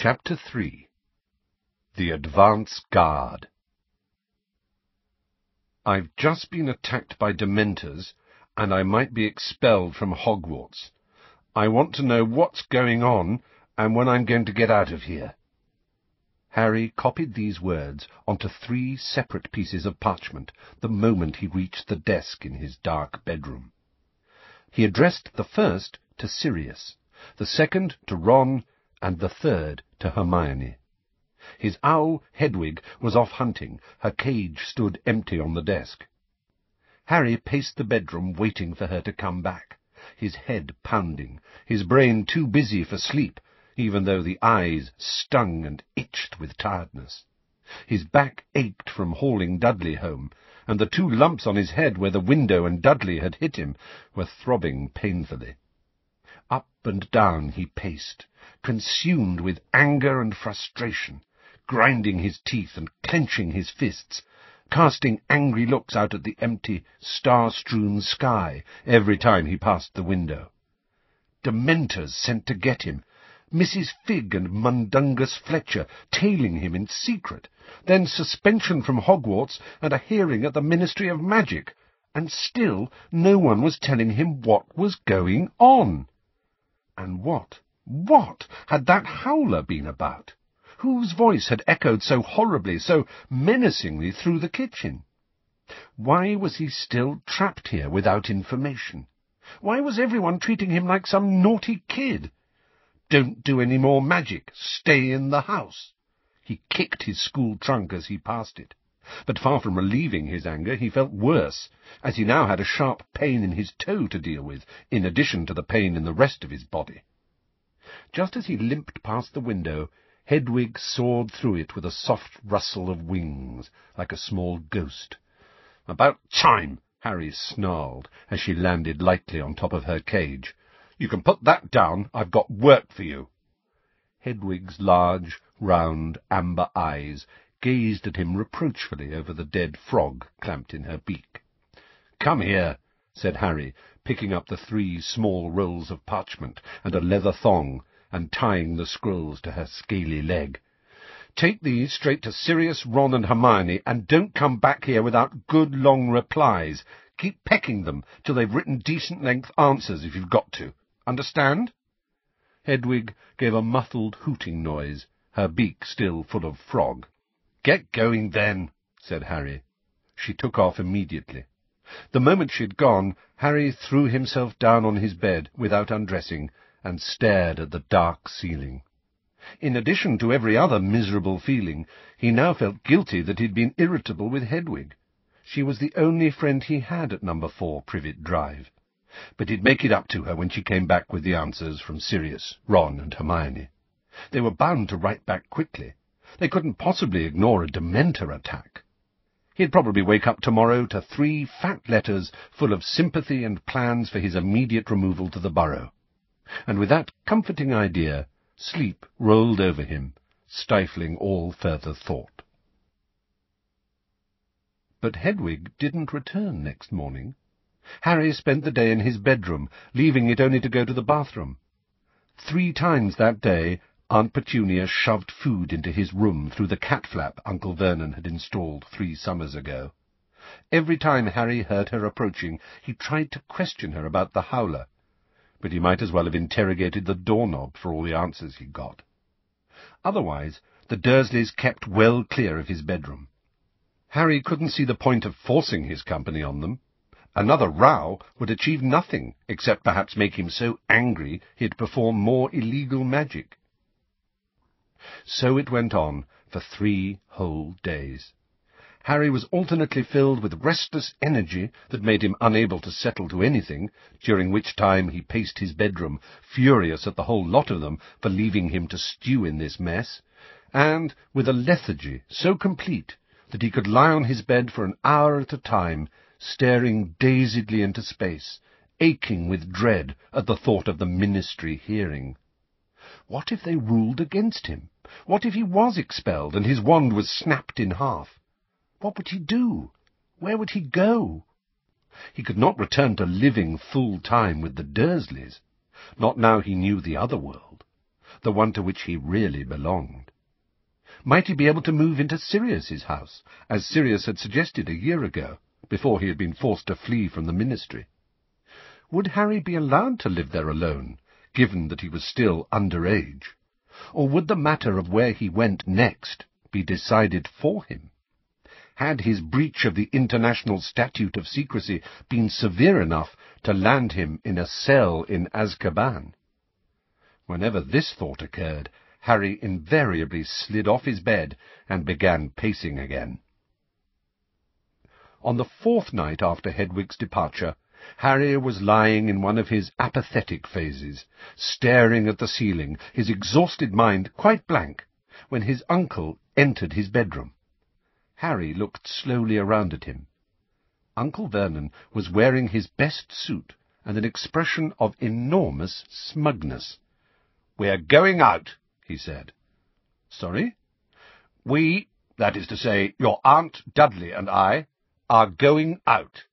Chapter 3 The Advance Guard I've just been attacked by Dementors, and I might be expelled from Hogwarts. I want to know what's going on, and when I'm going to get out of here. Harry copied these words onto three separate pieces of parchment the moment he reached the desk in his dark bedroom. He addressed the first to Sirius, the second to Ron, and the third to Hermione. His owl, Hedwig, was off hunting. Her cage stood empty on the desk. Harry paced the bedroom, waiting for her to come back, his head pounding, his brain too busy for sleep, even though the eyes stung and itched with tiredness. His back ached from hauling Dudley home, and the two lumps on his head where the window and Dudley had hit him were throbbing painfully. Up and down he paced, consumed with anger and frustration, grinding his teeth and clenching his fists, casting angry looks out at the empty, star-strewn sky every time he passed the window. Dementors sent to get him, Mrs. Figg and Mundungus Fletcher tailing him in secret, then suspension from Hogwarts and a hearing at the Ministry of Magic, and still no one was telling him what was going on. And what, what had that howler been about? Whose voice had echoed so horribly, so menacingly through the kitchen? Why was he still trapped here without information? Why was everyone treating him like some naughty kid? Don't do any more magic. Stay in the house. He kicked his school trunk as he passed it. But far from relieving his anger, he felt worse, as he now had a sharp pain in his toe to deal with, in addition to the pain in the rest of his body. Just as he limped past the window, Hedwig soared through it with a soft rustle of wings, like a small ghost. About time, Harry snarled, as she landed lightly on top of her cage. You can put that down. I've got work for you. Hedwig's large, round, amber eyes gazed at him reproachfully over the dead frog clamped in her beak. Come here, said Harry, picking up the three small rolls of parchment and a leather thong, and tying the scrolls to her scaly leg. Take these straight to Sirius, Ron, and Hermione, and don't come back here without good long replies. Keep pecking them till they've written decent-length answers if you've got to. Understand? Hedwig gave a muffled hooting noise, her beak still full of frog. Get going, then, said Harry. She took off immediately. The moment she had gone, Harry threw himself down on his bed without undressing and stared at the dark ceiling. In addition to every other miserable feeling, he now felt guilty that he'd been irritable with Hedwig. She was the only friend he had at number four Privet Drive but he'd make it up to her when she came back with the answers from Sirius, Ron, and Hermione. They were bound to write back quickly. They couldn't possibly ignore a Dementor attack. He'd probably wake up tomorrow to three fat letters full of sympathy and plans for his immediate removal to the Burrow. And with that comforting idea, sleep rolled over him, stifling all further thought. But Hedwig didn't return next morning. Harry spent the day in his bedroom, leaving it only to go to the bathroom. Three times that day Aunt Petunia shoved food into his room through the cat flap Uncle Vernon had installed three summers ago. Every time Harry heard her approaching, he tried to question her about the howler, but he might as well have interrogated the doorknob for all the answers he got. Otherwise, the Dursleys kept well clear of his bedroom. Harry couldn't see the point of forcing his company on them. Another row would achieve nothing, except perhaps make him so angry he'd perform more illegal magic. So it went on for three whole days. Harry was alternately filled with restless energy that made him unable to settle to anything, during which time he paced his bedroom, furious at the whole lot of them for leaving him to stew in this mess, and with a lethargy so complete that he could lie on his bed for an hour at a time, staring dazedly into space, aching with dread at the thought of the ministry hearing. What if they ruled against him? What if he was expelled and his wand was snapped in half? What would he do? Where would he go? He could not return to living full time with the Dursleys. Not now he knew the other world. the one to which he really belonged. Might he be able to move into Sirius's house, as Sirius had suggested a year ago, before he had been forced to flee from the ministry? Would Harry be allowed to live there alone, given that he was still under age? Or would the matter of where he went next be decided for him? Had his breach of the international statute of secrecy been severe enough to land him in a cell in Azkaban? Whenever this thought occurred, Harry invariably slid off his bed and began pacing again. On the fourth night after Hedwig's departure, Harry was lying in one of his apathetic phases, staring at the ceiling, his exhausted mind quite blank, when his uncle entered his bedroom. Harry looked slowly around at him. Uncle Vernon was wearing his best suit and an expression of enormous smugness. "We're going out," he said. "Sorry?" "We, that is to say, your Aunt Dudley and I, are going out."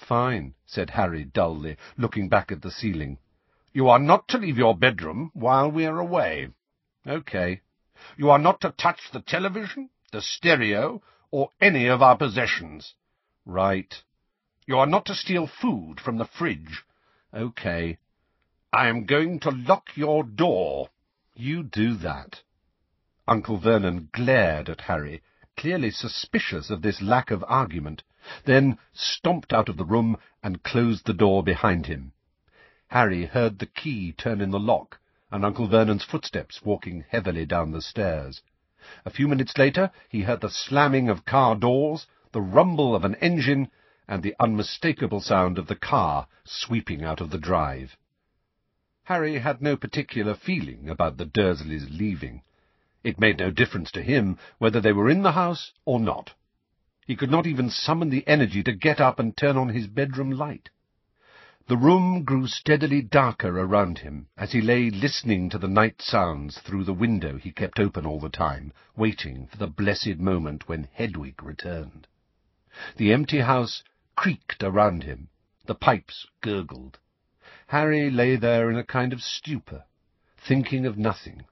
"Fine," said Harry dully, looking back at the ceiling. "You are not to leave your bedroom while we are away." OK. "You are not to touch the television, the stereo, or any of our possessions." "Right." "You are not to steal food from the fridge." OK. "I am going to lock your door." "You do that." Uncle Vernon glared at Harry, clearly suspicious of this lack of argument, then stomped out of the room and closed the door behind him. Harry heard the key turn in the lock, and Uncle Vernon's footsteps walking heavily down the stairs. A few minutes later he heard the slamming of car doors, the rumble of an engine, and the unmistakable sound of the car sweeping out of the drive. Harry had no particular feeling about the Dursleys leaving. It made no difference to him whether they were in the house or not. He could not even summon the energy to get up and turn on his bedroom light. The room grew steadily darker around him as he lay listening to the night sounds through the window he kept open all the time, waiting for the blessed moment when Hedwig returned. The empty house creaked around him. The pipes gurgled. Harry lay there in a kind of stupor, thinking of nothing,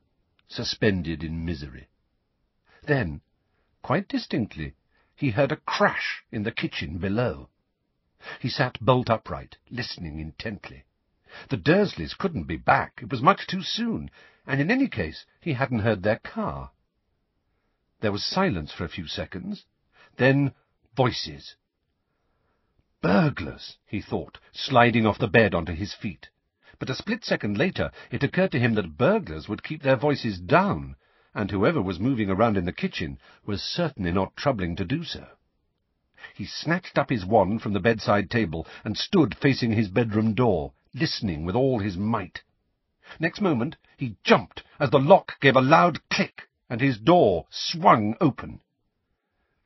suspended in misery. Then, quite distinctly, he heard a crash in the kitchen below. He sat bolt upright, listening intently. The Dursleys couldn't be back. It was much too soon, and in any case he hadn't heard their car. There was silence for a few seconds. Then voices. Burglars, he thought, sliding off the bed onto his feet. But a split second later it occurred to him that burglars would keep their voices down, and whoever was moving around in the kitchen was certainly not troubling to do so. He snatched up his wand from the bedside table and stood facing his bedroom door, listening with all his might. Next moment he jumped as the lock gave a loud click and his door swung open.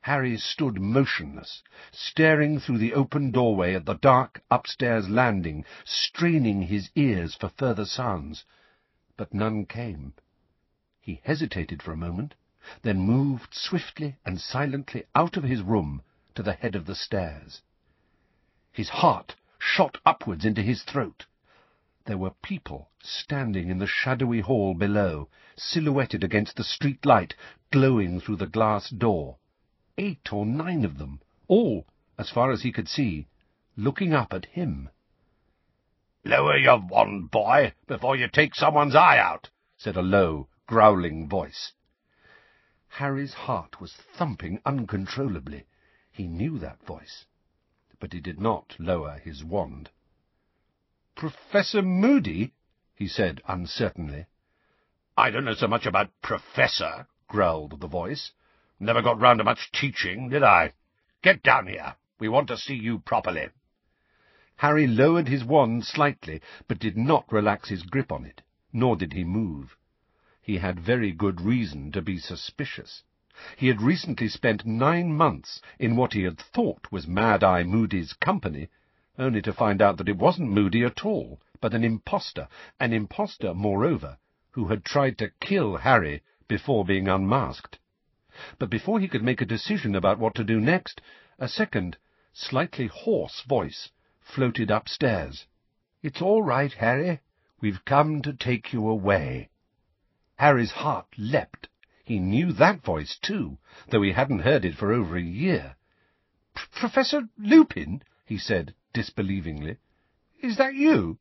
Harry stood motionless, staring through the open doorway at the dark upstairs landing, straining his ears for further sounds, but none came. He hesitated for a moment, then moved swiftly and silently out of his room to the head of the stairs. His heart shot upwards into his throat. There were people standing in the shadowy hall below, silhouetted against the street light, glowing through the glass door. Eight or nine of them, all, as far as he could see, looking up at him. "Lower your wand, boy, before you take someone's eye out," said a low, growling voice. Harry's heart was thumping uncontrollably. He knew that voice, but he did not lower his wand. "Professor Moody?" he said uncertainly. "I don't know so much about professor," growled the voice. "Never got round to much teaching, did I? Get down here. We want to see you properly." Harry lowered his wand slightly, but did not relax his grip on it, nor did he move. He had very good reason to be suspicious. He had recently spent nine months in what he had thought was Mad-Eye Moody's company, only to find out that it wasn't Moody at all, but an impostor, an impostor, moreover, who had tried to kill Harry before being unmasked. But before he could make a decision about what to do next, a second, slightly hoarse voice floated upstairs. "It's all right, Harry. We've come to take you away." Harry's heart leapt. He knew that voice, too, though he hadn't heard it for over a year. Professor Lupin, he said disbelievingly. Is that you?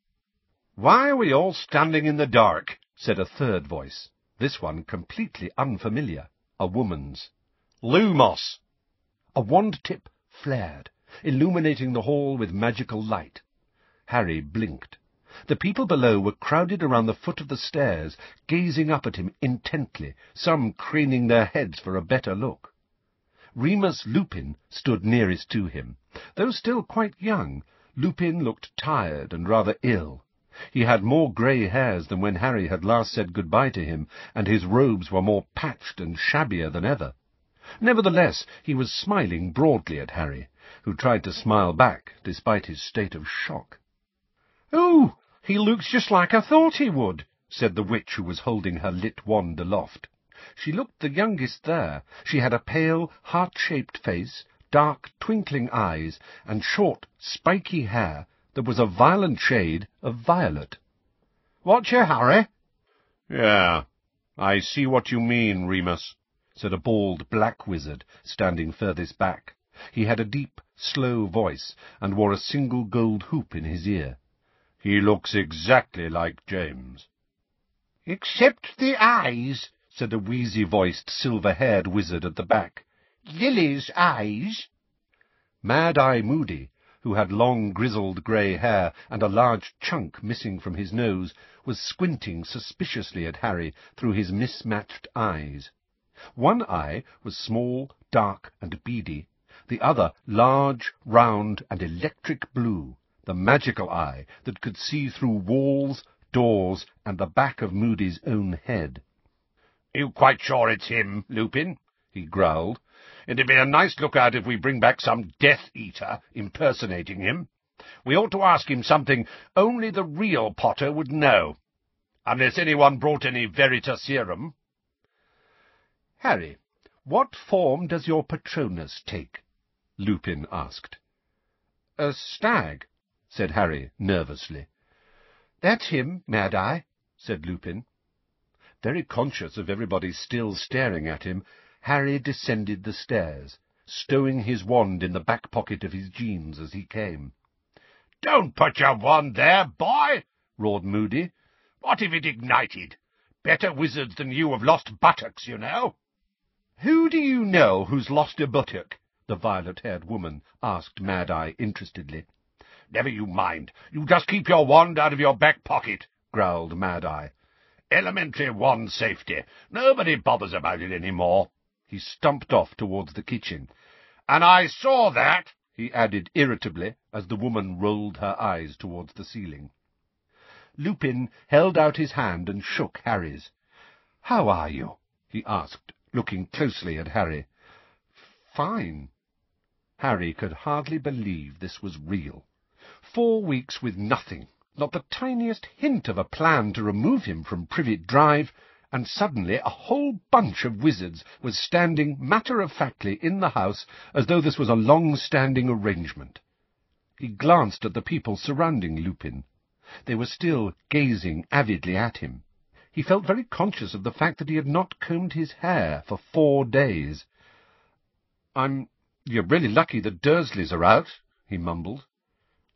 Why are we all standing in the dark? said a third voice, this one completely unfamiliar, a woman's. Lumos! A wand tip flared, illuminating the hall with magical light. Harry blinked. The people below were crowded around the foot of the stairs, gazing up at him intently, some craning their heads for a better look. Remus Lupin stood nearest to him. Though still quite young, Lupin looked tired and rather ill. He had more grey hairs than when Harry had last said good-bye to him, and his robes were more patched and shabbier than ever. Nevertheless, he was smiling broadly at Harry, who tried to smile back despite his state of shock. "Oh, he looks just like I thought he would," said the witch who was holding her lit wand aloft. She looked the youngest there. She had a pale, heart-shaped face, dark, twinkling eyes, and short, spiky hair that was a violent shade of violet. "What's your hurry?" "Yeah, I see what you mean, Remus," said a bald black wizard standing furthest back. He had a deep, slow voice, and wore a single gold hoop in his ear. "He looks exactly like James." "Except the eyes," said a wheezy-voiced, silver-haired wizard at the back. "Lily's eyes." Mad-Eye Moody who had long grizzled grey hair and a large chunk missing from his nose, was squinting suspiciously at Harry through his mismatched eyes. One eye was small, dark, and beady, the other large, round, and electric blue, the magical eye that could see through walls, doors, and the back of Moody's own head. "You quite sure it's him, Lupin?" he growled. It'd be a nice lookout if we bring back some Death Eater impersonating him. We ought to ask him something only the real Potter would know. Unless anyone brought any Veritaserum. Harry, what form does your Patronus take? Lupin asked. A stag, said Harry nervously. That's him, Mad-Eye, said Lupin. Very conscious of everybody still staring at him, Harry descended the stairs, stowing his wand in the back pocket of his jeans as he came. "Don't put your wand there, boy!" roared Moody. "What if it ignited? Better wizards than you have lost buttocks, you know." "Who do you know who's lost a buttock?" the violet-haired woman asked Mad-Eye interestedly. "Never you mind. You just keep your wand out of your back pocket," growled Mad-Eye. "Elementary wand safety. Nobody bothers about it any more. He stumped off towards the kitchen. "And I saw that," he added irritably, as the woman rolled her eyes towards the ceiling. Lupin held out his hand and shook Harry's. "How are you?" he asked, looking closely at Harry. "Fine." Harry could hardly believe this was real. Four weeks with nothing, not the tiniest hint of a plan to remove him from Privet Drive, and suddenly a whole bunch of wizards was standing matter-of-factly in the house as though this was a long-standing arrangement. He glanced at the people surrounding Lupin. They were still gazing avidly at him. He felt very conscious of the fact that he had not combed his hair for four days. I'm... You're really lucky the Dursleys are out, he mumbled.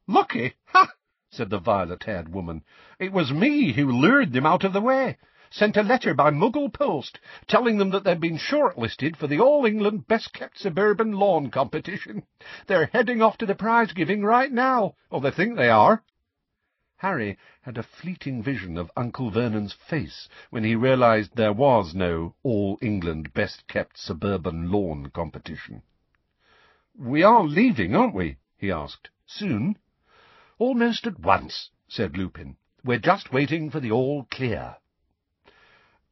Lucky? Ha! said the violet-haired woman. It was me who lured them out of the way sent a letter by Muggle post telling them that they'd been shortlisted for the All England Best Kept Suburban Lawn Competition. They're heading off to the prize giving right now, or they think they are. Harry had a fleeting vision of Uncle Vernon's face when he realized there was no All England Best Kept Suburban Lawn Competition. We are leaving, aren't we? he asked. Soon? Almost at once, said Lupin. We're just waiting for the all clear.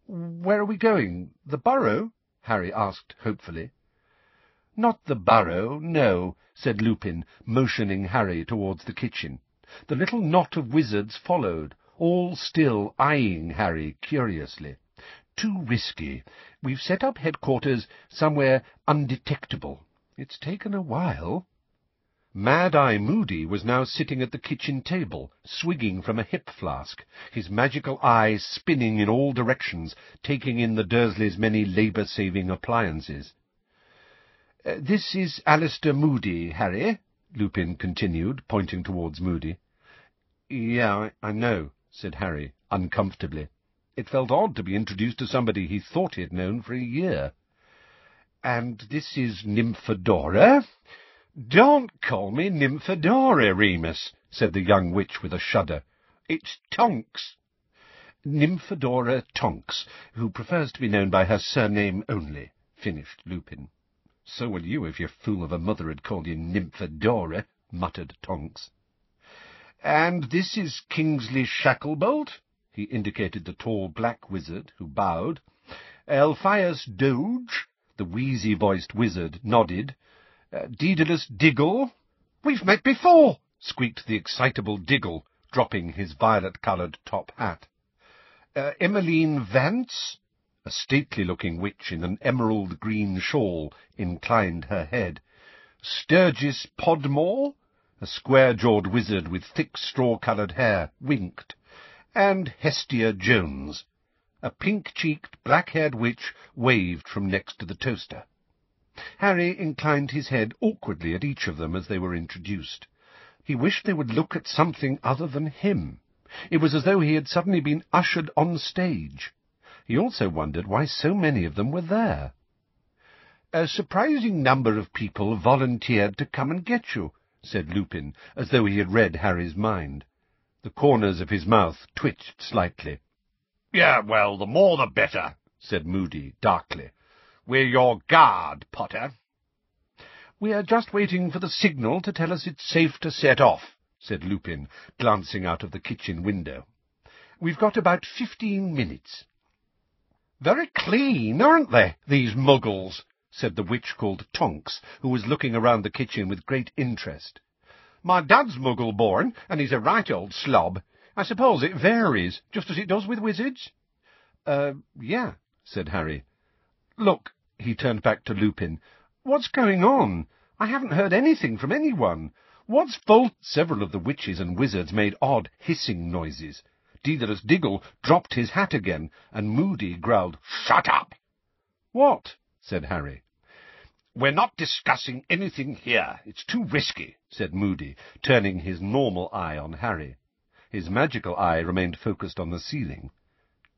Where are we going? The Burrow? Harry asked hopefully. Not the Burrow, no, said Lupin, motioning Harry towards the kitchen. The little knot of wizards followed, all still eyeing Harry curiously. Too risky. We've set up headquarters somewhere undetectable. It's taken a while. Mad-Eye Moody was now sitting at the kitchen table, swigging from a hip flask, his magical eyes spinning in all directions, taking in the Dursleys' many labour-saving appliances. Uh, this is Alastor Moody, Harry, Lupin continued, pointing towards Moody. Yeah, I, I know, said Harry, uncomfortably. It felt odd to be introduced to somebody he thought he had known for a year. And this is Nymphadora? Don't call me Nymphadora, Remus, said the young witch with a shudder. It's Tonks. Nymphadora Tonks, who prefers to be known by her surname only, finished Lupin. So will you if your fool of a mother had called you Nymphadora, muttered Tonks. And this is Kingsley Shacklebolt? He indicated the tall black wizard, who bowed. Elphias Doge? The wheezy-voiced wizard nodded. Uh, Daedalus Diggle? We've met before, squeaked the excitable Diggle, dropping his violet-coloured top hat. Uh, Emmeline Vance? A stately-looking witch in an emerald-green shawl inclined her head. Sturgis Podmore? A square-jawed wizard with thick straw-coloured hair winked. And Hestia Jones. A pink-cheeked, black-haired witch waved from next to the toaster. Harry inclined his head awkwardly at each of them as they were introduced. He wished they would look at something other than him. It was as though he had suddenly been ushered on stage. He also wondered why so many of them were there. A surprising number of people volunteered to come and get you, said Lupin, as though he had read Harry's mind. The corners of his mouth twitched slightly. Yeah, well, the more the better, said Moody darkly. We're your guard, Potter. We are just waiting for the signal to tell us it's safe to set off, said Lupin, glancing out of the kitchen window. We've got about fifteen minutes. Very clean, aren't they, these muggles? said the witch called Tonks, who was looking around the kitchen with great interest. My dad's muggle-born, and he's a right old slob. I suppose it varies, just as it does with wizards? Uh, yeah, said Harry. Look, he turned back to Lupin. What's going on? I haven't heard anything from anyone. What's Vol? Several of the witches and wizards made odd hissing noises. Daedalus Diggle dropped his hat again, and Moody growled, Shut up! What? said Harry. We're not discussing anything here. It's too risky, said Moody, turning his normal eye on Harry. His magical eye remained focused on the ceiling.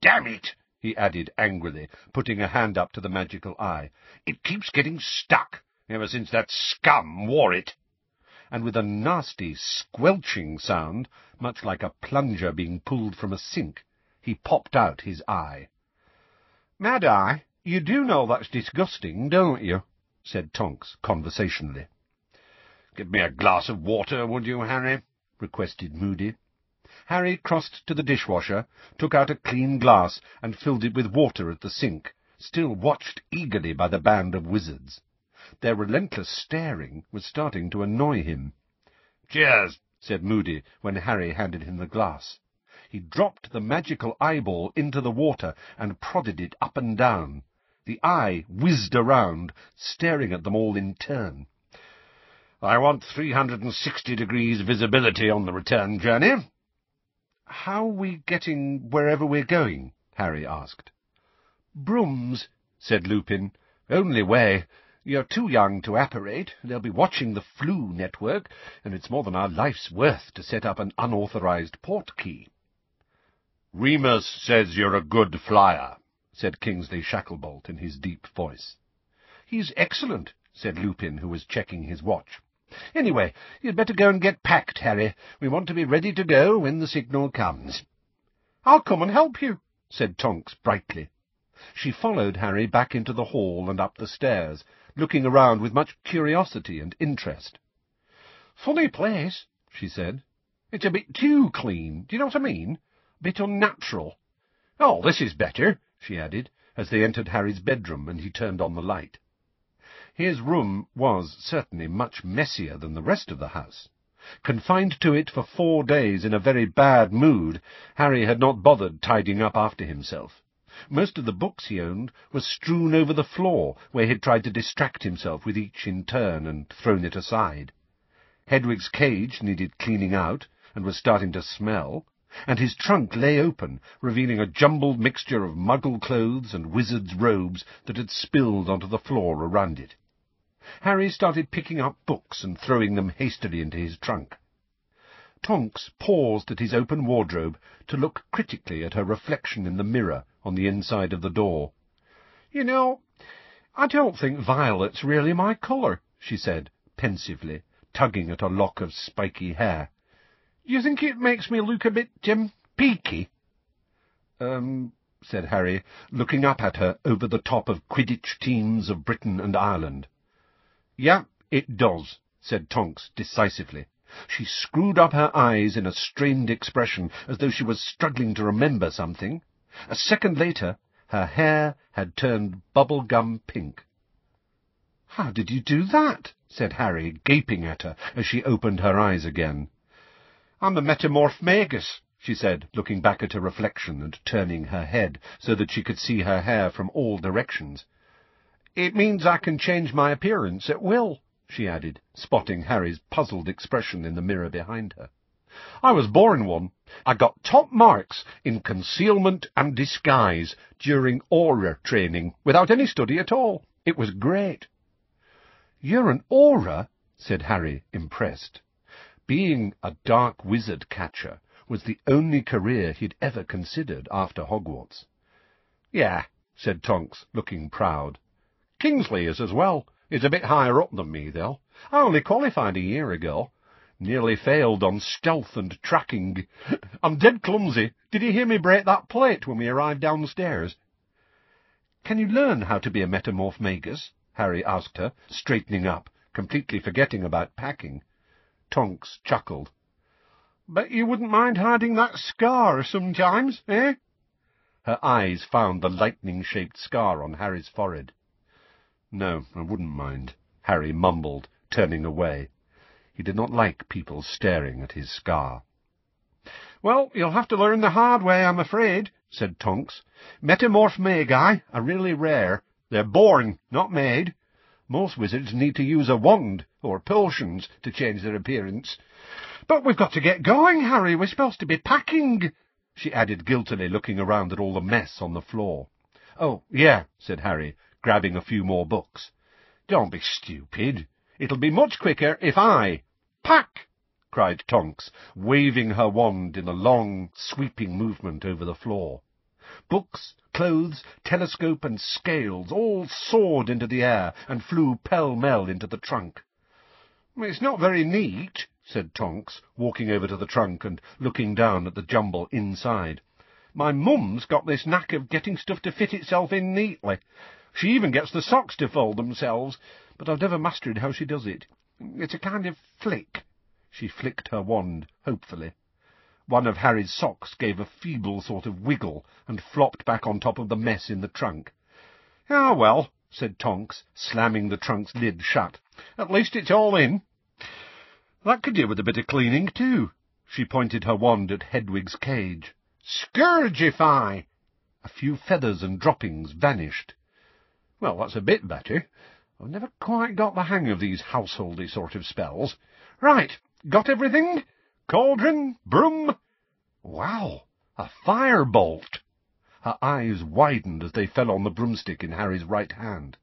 Damn it! He added angrily, putting a hand up to the magical eye. It keeps getting stuck, ever since that scum wore it. And with a nasty, squelching sound, much like a plunger being pulled from a sink, he popped out his eye. Mad-Eye, you do know that's disgusting, don't you? said Tonks conversationally. Give me a glass of water, would you, Harry? requested Moody. Harry crossed to the dishwasher, took out a clean glass, and filled it with water at the sink, still watched eagerly by the band of wizards. Their relentless staring was starting to annoy him. Cheers, said Moody, when Harry handed him the glass. He dropped the magical eyeball into the water and prodded it up and down. The eye whizzed around, staring at them all in turn. I want 360 degrees visibility on the return journey, how are we getting wherever we're going? Harry asked. Brooms, said Lupin. Only way. You're too young to apparate. They'll be watching the Floo network, and it's more than our life's worth to set up an unauthorized Portkey. Remus says you're a good flyer, said Kingsley Shacklebolt in his deep voice. He's excellent, said Lupin, who was checking his watch. Anyway, you'd better go and get packed, Harry. We want to be ready to go when the signal comes. I'll come and help you, said Tonks brightly. She followed Harry back into the hall and up the stairs, looking around with much curiosity and interest. Funny place, she said. It's a bit too clean, do you know what I mean? A bit unnatural. Oh, this is better, she added, as they entered Harry's bedroom and he turned on the light. His room was certainly much messier than the rest of the house. Confined to it for four days in a very bad mood, Harry had not bothered tidying up after himself. Most of the books he owned were strewn over the floor, where he had tried to distract himself with each in turn and thrown it aside. Hedwig's cage needed cleaning out and was starting to smell, and his trunk lay open, revealing a jumbled mixture of muggle clothes and wizard's robes that had spilled onto the floor around it. Harry started picking up books and throwing them hastily into his trunk. Tonks paused at his open wardrobe to look critically at her reflection in the mirror on the inside of the door. You know, I don't think violet's really my colour, she said, pensively, tugging at a lock of spiky hair. You think it makes me look a bit, um, peaky? Um, said Harry, looking up at her over the top of Quidditch teams of Britain and Ireland. Yeah, it does, said Tonks decisively. She screwed up her eyes in a strained expression, as though she was struggling to remember something. A second later, her hair had turned bubblegum pink. How did you do that? said Harry, gaping at her as she opened her eyes again. I'm a Metamorphmagus, she said, looking back at her reflection and turning her head so that she could see her hair from all directions. It means I can change my appearance at will she added, spotting Harry's puzzled expression in the mirror behind her. I was born one. I got top marks in concealment and disguise during Auror training, without any study at all. It was great. You're an Auror, said Harry, impressed. Being a dark wizard catcher was the only career he'd ever considered after Hogwarts. Yeah, said Tonks, looking proud. Kingsley is as well. He's a bit higher up than me, though. I only qualified a year ago. Nearly failed on stealth and tracking. I'm dead clumsy. Did you hear me break that plate when we arrived downstairs? Can you learn how to be a Metamorphmagus? Harry asked her, straightening up, completely forgetting about packing. Tonks chuckled. Bet you wouldn't mind hiding that scar sometimes, eh? Her eyes found the lightning-shaped scar on Harry's forehead. No, I wouldn't mind, Harry mumbled, turning away. He did not like people staring at his scar. Well, you'll have to learn the hard way, I'm afraid, said Tonks. Metamorphmagi are really rare. They're born, not made. Most wizards need to use a wand or potions to change their appearance. But we've got to get going, Harry. We're supposed to be packing, she added guiltily, looking around at all the mess on the floor. Oh, yeah, said Harry, grabbing a few more books. Don't be stupid. It'll be much quicker if I... Pack! cried Tonks, waving her wand in a long, sweeping movement over the floor. Books, clothes, telescope, and scales all soared into the air and flew pell-mell into the trunk. It's not very neat, said Tonks, walking over to the trunk and looking down at the jumble inside. My mum's got this knack of getting stuff to fit itself in neatly. She even gets the socks to fold themselves, but I've never mastered how she does it. It's a kind of flick. She flicked her wand, hopefully. One of Harry's socks gave a feeble sort of wiggle and flopped back on top of the mess in the trunk. Ah, well, said Tonks, slamming the trunk's lid shut. At least it's all in. That could do with a bit of cleaning, too. She pointed her wand at Hedwig's cage. Scourgify! A few feathers and droppings vanished. Well, that's a bit better. I've never quite got the hang of these householdy sort of spells. Right, got everything? Cauldron, broom... Wow, a firebolt! Her eyes widened as they fell on the broomstick in Harry's right hand.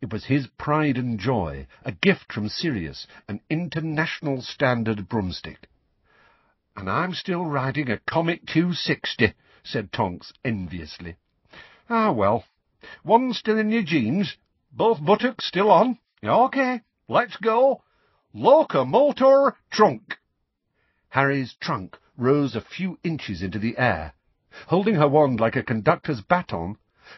It was his pride and joy, a gift from Sirius, an international standard broomstick. And I'm still riding a Comet 260, said Tonks enviously. Ah, well, one still in your jeans? Both buttocks still on? OK, let's go. Locomotor trunk. Harry's trunk rose a few inches into the air. Holding her wand like a conductor's baton,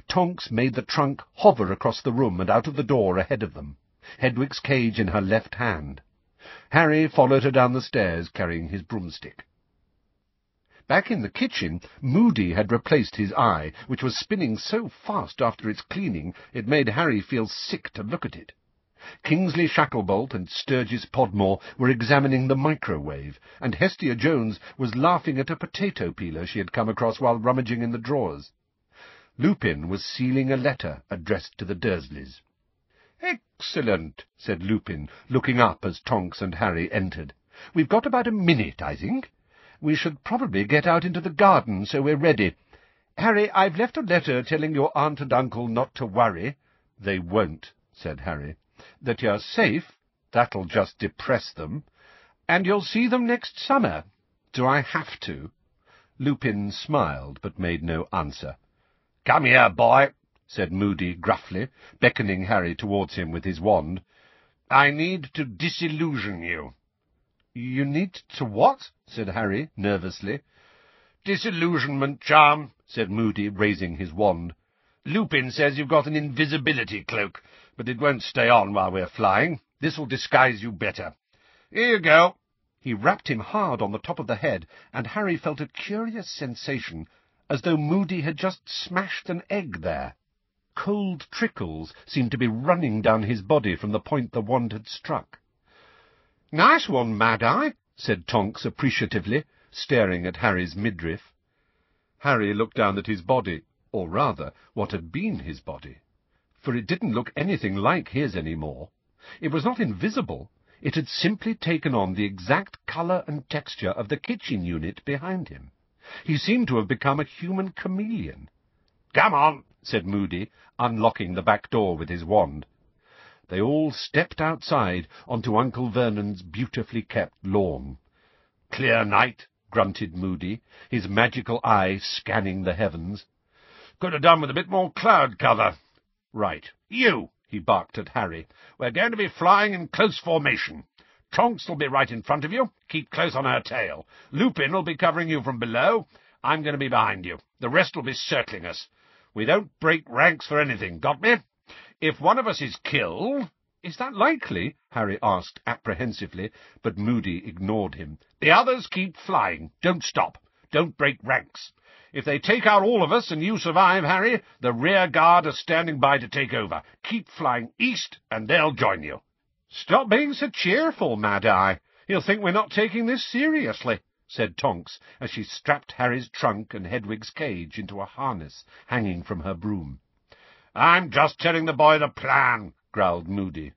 Tonks made the trunk hover across the room and out of the door ahead of them, Hedwig's cage in her left hand. Harry followed her down the stairs carrying his broomstick. Back in the kitchen, Moody had replaced his eye, which was spinning so fast after its cleaning it made Harry feel sick to look at it. Kingsley Shacklebolt and Sturgis Podmore were examining the microwave, and Hestia Jones was laughing at a potato peeler she had come across while rummaging in the drawers. Lupin was sealing a letter addressed to the Dursleys. Excellent, said Lupin, looking up as Tonks and Harry entered. We've got about a minute, I think. We should probably get out into the garden so we're ready. Harry, I've left a letter telling your aunt and uncle not to worry. They won't, said Harry. That you're safe. That'll just depress them. And you'll see them next summer. Do I have to? Lupin smiled, but made no answer. Come here, boy, said Moody gruffly, beckoning Harry towards him with his wand. I need to disillusion you. You need to what? said Harry, nervously. Disillusionment charm, said Moody, raising his wand. Lupin says you've got an invisibility cloak, but it won't stay on while we're flying. This will disguise you better. Here you go. He rapped him hard on the top of the head, and Harry felt a curious sensation, as though Moody had just smashed an egg there. Cold trickles seemed to be running down his body from the point the wand had struck. Nice one, Mad-Eye, said Tonks appreciatively, staring at Harry's midriff. Harry looked down at his body, or rather, what had been his body, for it didn't look anything like his any more. It was not invisible, it had simply taken on the exact colour and texture of the kitchen unit behind him. He seemed to have become a human chameleon. Come on, said Moody, unlocking the back door with his wand. They all stepped outside onto Uncle Vernon's beautifully kept lawn. Clear night, grunted Moody, his magical eye scanning the heavens. Could have done with a bit more cloud cover. Right, you, he barked at Harry. We're going to be flying in close formation. Tonks will be right in front of you. Keep close on her tail. Lupin will be covering you from below. I'm going to be behind you. The rest will be circling us. We don't break ranks for anything, got me? If one of us is killed... Is that likely? Harry asked apprehensively, but Moody ignored him. The others keep flying. Don't stop. Don't break ranks. If they take out all of us and you survive, Harry, the rear guard are standing by to take over. Keep flying east and they'll join you. Stop being so cheerful, Mad-Eye. He'll think we're not taking this seriously, said Tonks, as she strapped Harry's trunk and Hedwig's cage into a harness hanging from her broom. I'm just telling the boy the plan, growled Moody.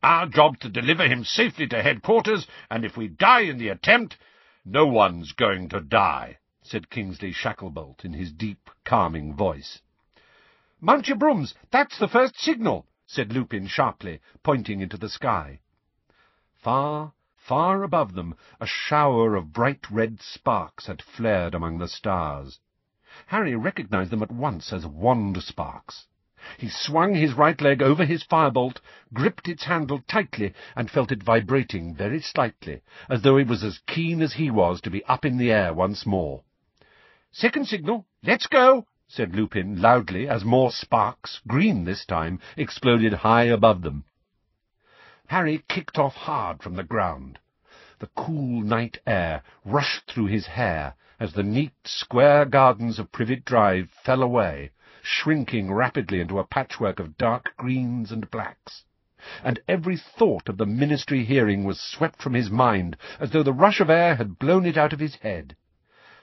Our job to deliver him safely to headquarters, and if we die in the attempt, no one's going to die, said Kingsley Shacklebolt in his deep, calming voice. Mount your brooms! That's the first signal! said Lupin sharply, pointing into the sky. Far, far above them, a shower of bright red sparks had flared among the stars. Harry recognized them at once as wand sparks. He swung his right leg over his firebolt, gripped its handle tightly, and felt it vibrating very slightly, as though it was as keen as he was to be up in the air once more. Second signal, let's go, said Lupin loudly as more sparks, green this time, exploded high above them. Harry kicked off hard from the ground. The cool night air rushed through his hair as the neat, square gardens of Privet Drive fell away, shrinking rapidly into a patchwork of dark greens and blacks. And every thought of the ministry hearing was swept from his mind, as though the rush of air had blown it out of his head.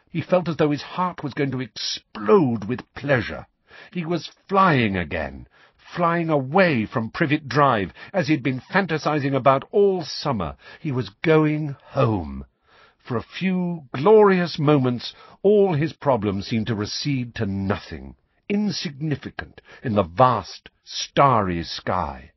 He felt as though his heart was going to explode with pleasure. He was flying again, flying away from Privet Drive, as he'd been fantasizing about all summer. He was going home. For a few glorious moments, all his problems seemed to recede to nothing, insignificant in the vast, starry sky.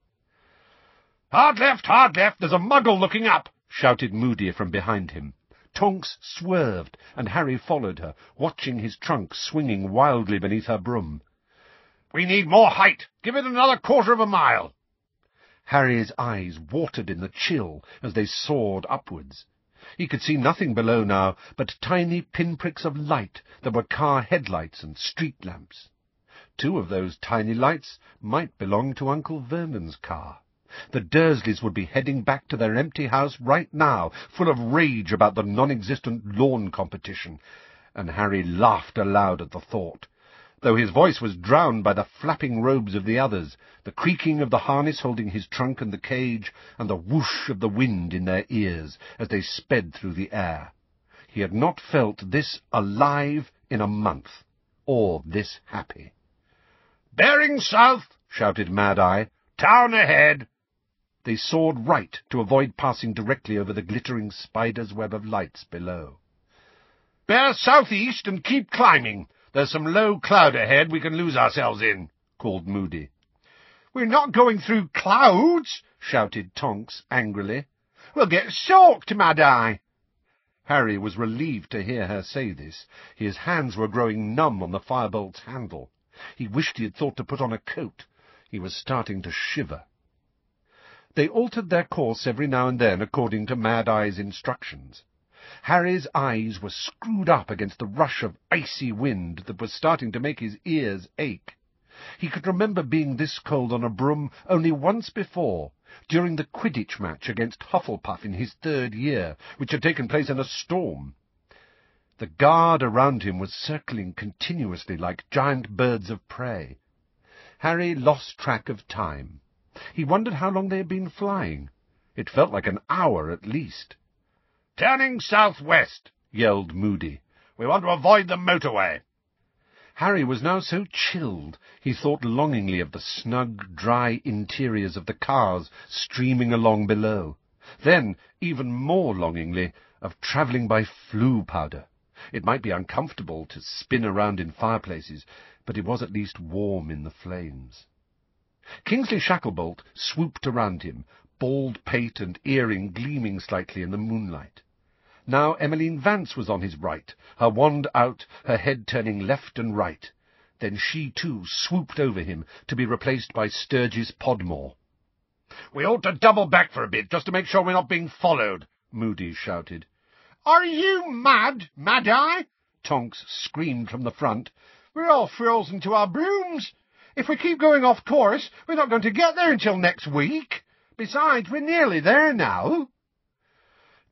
Hard left, hard left, there's a muggle looking up, shouted Moody from behind him. Tonks swerved, and Harry followed her, watching his trunk swinging wildly beneath her broom. We need more height. Give it another quarter of a mile. Harry's eyes watered in the chill as they soared upwards. He could see nothing below now but tiny pinpricks of light that were car headlights and street lamps. Two of those tiny lights might belong to Uncle Vernon's car. The Dursleys would be heading back to their empty house right now, full of rage about the non-existent lawn competition, and Harry laughed aloud at the thought, though his voice was drowned by the flapping robes of the others, the creaking of the harness holding his trunk and the cage, and the whoosh of the wind in their ears as they sped through the air. He had not felt this alive in a month, or this happy. "'Bearing south!' shouted Mad-Eye. "'Town ahead!' They soared right to avoid passing directly over the glittering spider's web of lights below. Bear southeast and keep climbing. There's some low cloud ahead we can lose ourselves in, called Moody. We're not going through clouds, shouted Tonks angrily. We'll get soaked, Mad-Eye. Harry was relieved to hear her say this. His hands were growing numb on the firebolt's handle. He wished he had thought to put on a coat. He was starting to shiver. They altered their course every now and then according to Mad-Eye's instructions. Harry's eyes were screwed up against the rush of icy wind that was starting to make his ears ache. He could remember being this cold on a broom only once before, during the Quidditch match against Hufflepuff in his third year, which had taken place in a storm. The guard around him was circling continuously like giant birds of prey. Harry lost track of time. He wondered how long they had been flying. It felt like an hour at least. Turning southwest, yelled Moody. We want to avoid the motorway. Harry was now so chilled he thought longingly of the snug, dry interiors of the cars streaming along below. Then, even more longingly, of travelling by Floo powder. It might be uncomfortable to spin around in fireplaces, but it was at least warm in the flames. Kingsley Shacklebolt swooped around him, bald pate and earring gleaming slightly in the moonlight. Now Emmeline Vance was on his right, her wand out, her head turning left and right. Then she, too, swooped over him, to be replaced by Sturgis Podmore. "We ought to double back for a bit, just to make sure we're not being followed," Moody shouted. "Are you mad, Mad-Eye?" Tonks screamed from the front. "We're all frozen to our brooms. If we keep going off course, we're not going to get there until next week. Besides, we're nearly there now."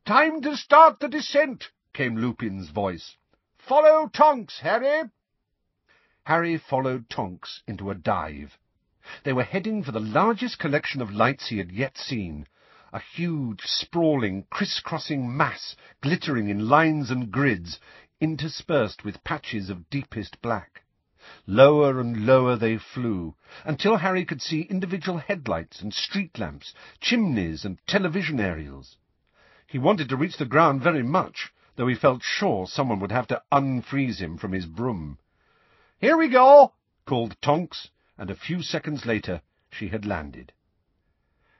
Time to start the descent, came Lupin's voice. Follow Tonks, Harry. Harry followed Tonks into a dive. They were heading for the largest collection of lights he had yet seen, a huge, sprawling, criss-crossing mass, glittering in lines and grids, interspersed with patches of deepest black. Lower and lower they flew, until Harry could see individual headlights and street lamps, chimneys and television aerials. He wanted to reach the ground very much, though he felt sure someone would have to unfreeze him from his broom. Here we go, called Tonks, and a few seconds later she had landed.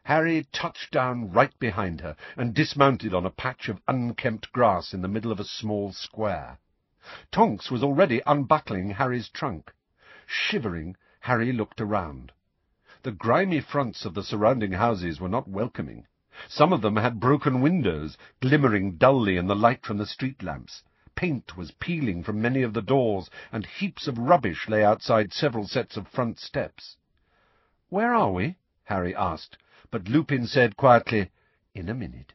Harry touched down right behind her and dismounted on a patch of unkempt grass in the middle of a small square. Tonks was already unbuckling Harry's trunk. Shivering, Harry looked around. The grimy fronts of the surrounding houses were not welcoming. Some of them had broken windows, glimmering dully in the light from the street lamps. Paint was peeling from many of the doors, and heaps of rubbish lay outside several sets of front steps. "'Where are we?' Harry asked, but Lupin said quietly, "'In a minute.'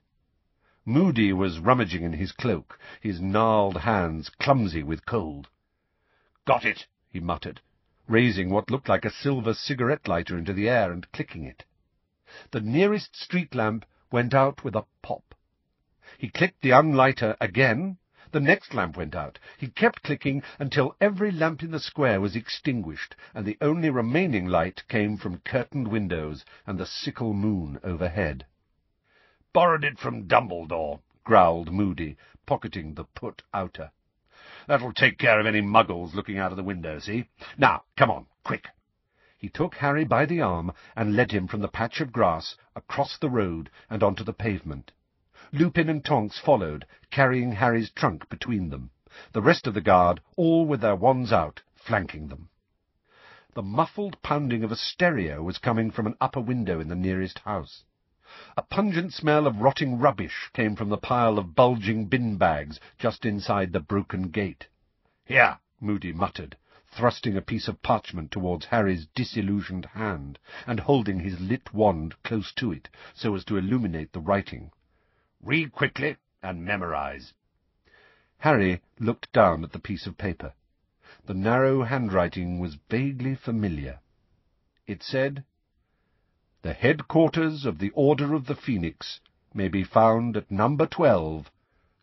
Moody was rummaging in his cloak, his gnarled hands clumsy with cold. "'Got it,' he muttered, raising what looked like a silver cigarette lighter into the air and clicking it. The nearest street lamp went out with a pop. He clicked the unlighter again. The next lamp went out. He kept clicking until every lamp in the square was extinguished, and the only remaining light came from curtained windows and the sickle moon overhead. "'Borrowed it from Dumbledore,' growled Moody, pocketing the put outer. "'That'll take care of any muggles looking out of the window, see? Now, come on, quick!' He took Harry by the arm and led him from the patch of grass across the road and onto the pavement. Lupin and Tonks followed, carrying Harry's trunk between them, the rest of the guard, all with their wands out, flanking them. The muffled pounding of a stereo was coming from an upper window in the nearest house. A pungent smell of rotting rubbish came from the pile of bulging bin bags just inside the broken gate. "'Here,' Moody muttered, thrusting a piece of parchment towards Harry's disillusioned hand, and holding his lit wand close to it, so as to illuminate the writing. "'Read quickly, and memorize.' Harry looked down at the piece of paper. The narrow handwriting was vaguely familiar. It said, The headquarters of the Order of the Phoenix may be found at number twelve,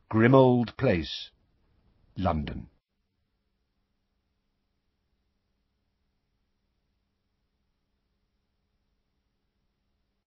Grimmauld Place, London.